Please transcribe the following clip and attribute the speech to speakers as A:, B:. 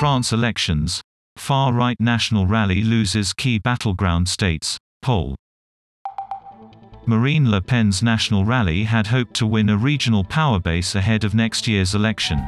A: France elections. Far-right National Rally loses key battleground states. Poll. Marine Le Pen's National Rally had hoped to win a regional power base ahead of next year's election.